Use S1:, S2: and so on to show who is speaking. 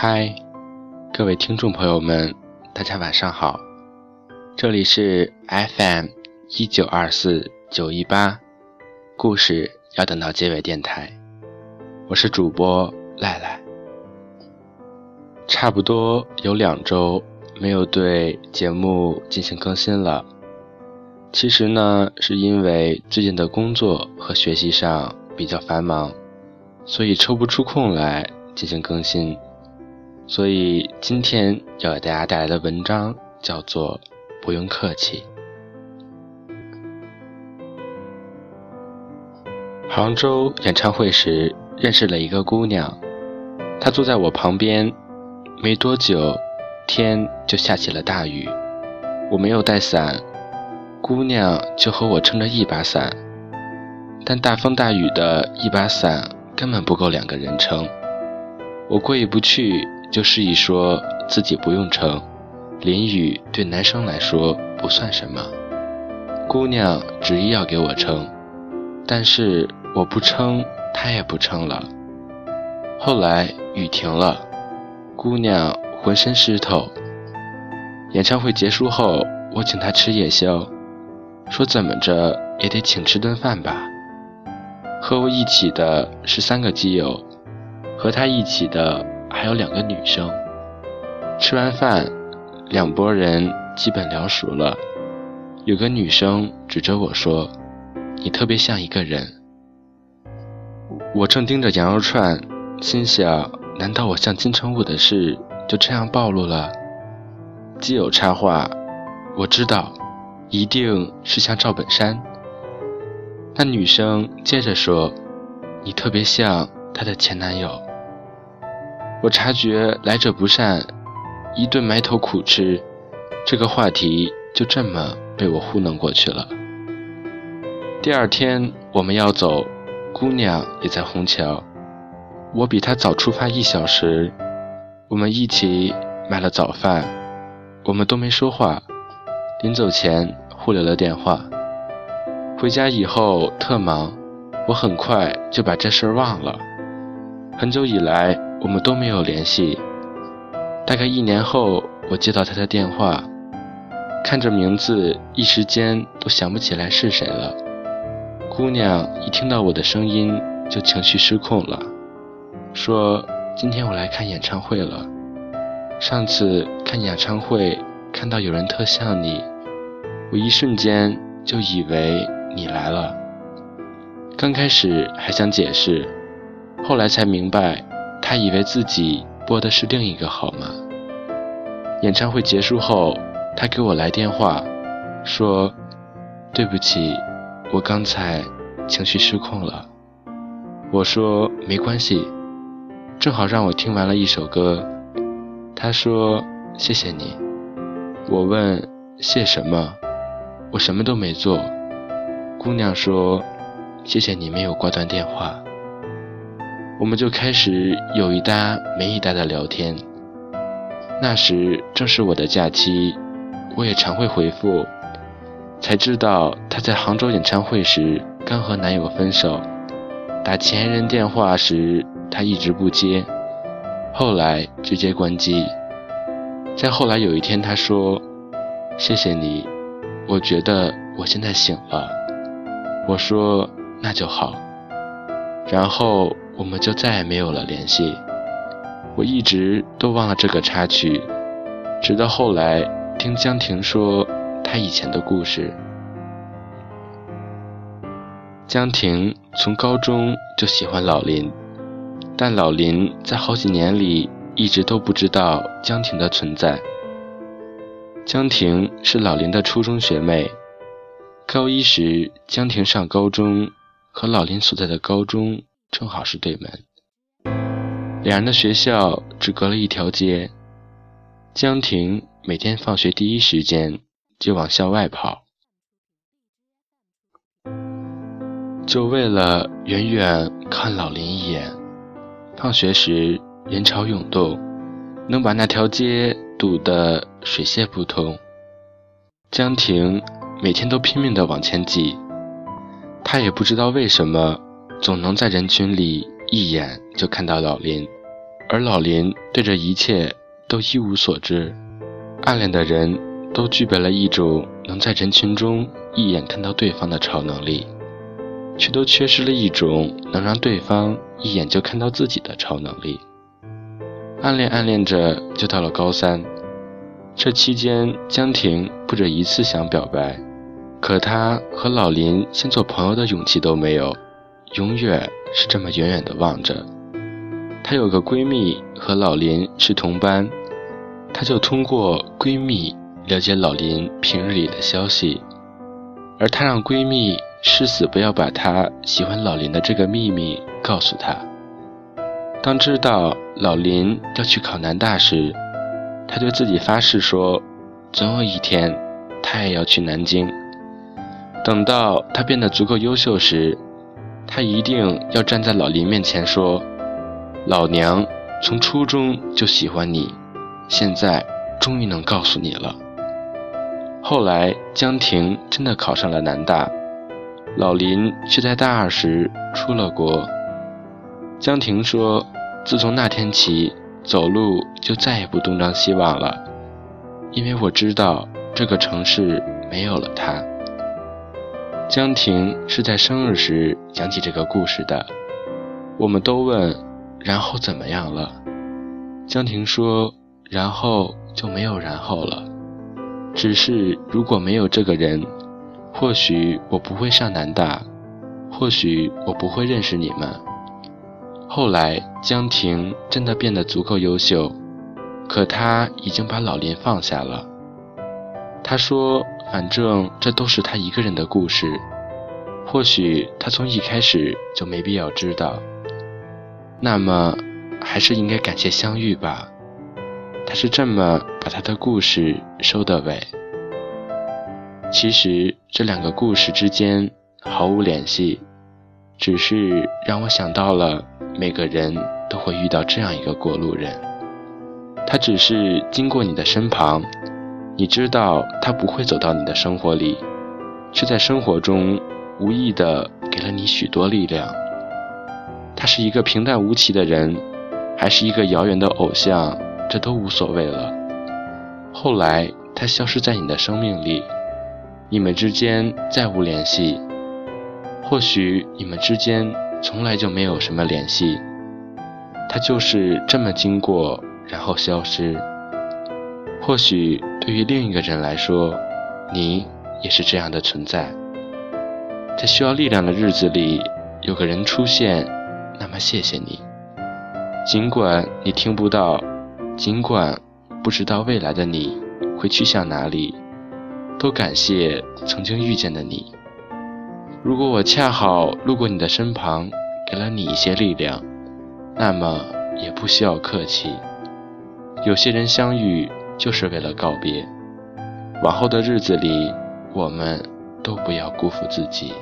S1: 嗨，各位听众朋友们，大家晚上好，这里是 FM 一九二四九一八，故事要等到结尾电台，我是主播赖赖。差不多有两周没有对节目进行更新了，其实呢，是因为最近的工作和学习上比较繁忙，所以抽不出空来进行更新。所以今天要给大家带来的文章叫做“不用客气”。杭州演唱会时认识了一个姑娘，她坐在我旁边。没多久，天就下起了大雨。我没有带伞，姑娘就和我撑着一把伞。但大风大雨的一把伞根本不够两个人撑。我过意不去。就示意说自己不用撑，淋雨对男生来说不算什么。姑娘执意要给我撑，但是我不撑，她也不撑了。后来雨停了，姑娘浑身湿透。演唱会结束后，我请她吃夜宵，说怎么着也得请吃顿饭吧。和我一起的是三个基友，和她一起的。还有两个女生。吃完饭，两拨人基本聊熟了。有个女生指着我说：“你特别像一个人。”我正盯着羊肉串，心想：难道我像金城武的事就这样暴露了？基友插话：“我知道，一定是像赵本山。”那女生接着说：“你特别像她的前男友。”我察觉来者不善，一顿埋头苦吃，这个话题就这么被我糊弄过去了。第二天我们要走，姑娘也在虹桥，我比她早出发一小时。我们一起买了早饭，我们都没说话，临走前互留了电话。回家以后特忙，我很快就把这事儿忘了。很久以来。我们都没有联系。大概一年后，我接到他的电话，看着名字，一时间都想不起来是谁了。姑娘一听到我的声音，就情绪失控了，说：“今天我来看演唱会了。上次看演唱会看到有人特像你，我一瞬间就以为你来了。刚开始还想解释，后来才明白。”他以为自己拨的是另一个号码。演唱会结束后，他给我来电话，说：“对不起，我刚才情绪失控了。”我说：“没关系，正好让我听完了一首歌。”他说：“谢谢你。”我问：“谢什么？我什么都没做。”姑娘说：“谢谢你没有挂断电话。”我们就开始有一搭没一搭的聊天。那时正是我的假期，我也常会回复。才知道她在杭州演唱会时刚和男友分手，打前任电话时她一直不接，后来直接关机。再后来有一天她说：“谢谢你，我觉得我现在醒了。”我说：“那就好。”然后。我们就再也没有了联系。我一直都忘了这个插曲，直到后来听江婷说她以前的故事。江婷从高中就喜欢老林，但老林在好几年里一直都不知道江婷的存在。江婷是老林的初中学妹，高一时江婷上高中，和老林所在的高中。正好是对门，两人的学校只隔了一条街。江婷每天放学第一时间就往校外跑，就为了远远看老林一眼。放学时人潮涌动，能把那条街堵得水泄不通。江婷每天都拼命地往前挤，她也不知道为什么。总能在人群里一眼就看到老林，而老林对这一切都一无所知。暗恋的人都具备了一种能在人群中一眼看到对方的超能力，却都缺失了一种能让对方一眼就看到自己的超能力。暗恋暗恋着，就到了高三。这期间，江婷不止一次想表白，可她和老林先做朋友的勇气都没有，永远是这么远远的望着。她有个闺蜜和老林是同班，她就通过闺蜜了解老林平日里的消息，而她让闺蜜誓死不要把她喜欢老林的这个秘密告诉她。当知道老林要去考南大时，她对自己发誓说，总有一天，她也要去南京。等到她变得足够优秀时，他一定要站在老林面前说。老娘从初中就喜欢你，现在终于能告诉你了。后来江婷真的考上了南大，老林却在大二时出了国。江婷说：“自从那天起，走路就再也不东张西望了，因为我知道这个城市没有了他。”江婷是在生日时讲起这个故事的，我们都问。然后怎么样了？江婷说：“然后就没有然后了。只是如果没有这个人，或许我不会上南大，或许我不会认识你们。”后来江婷真的变得足够优秀，可她已经把老林放下了。她说：“反正这都是他一个人的故事，或许他从一开始就没必要知道。”那么，还是应该感谢相遇吧。他是这么把他的故事收的尾。其实这两个故事之间毫无联系，只是让我想到了每个人都会遇到这样一个过路人。他只是经过你的身旁，你知道他不会走到你的生活里，却在生活中无意的给了你许多力量。他是一个平淡无奇的人，还是一个遥远的偶像，这都无所谓了。后来他消失在你的生命里，你们之间再无联系。或许你们之间从来就没有什么联系，他就是这么经过，然后消失。或许对于另一个人来说，你也是这样的存在，在需要力量的日子里，有个人出现。那么谢谢你，尽管你听不到，尽管不知道未来的你会去向哪里，都感谢曾经遇见的你。如果我恰好路过你的身旁，给了你一些力量，那么也不需要客气。有些人相遇就是为了告别，往后的日子里，我们都不要辜负自己。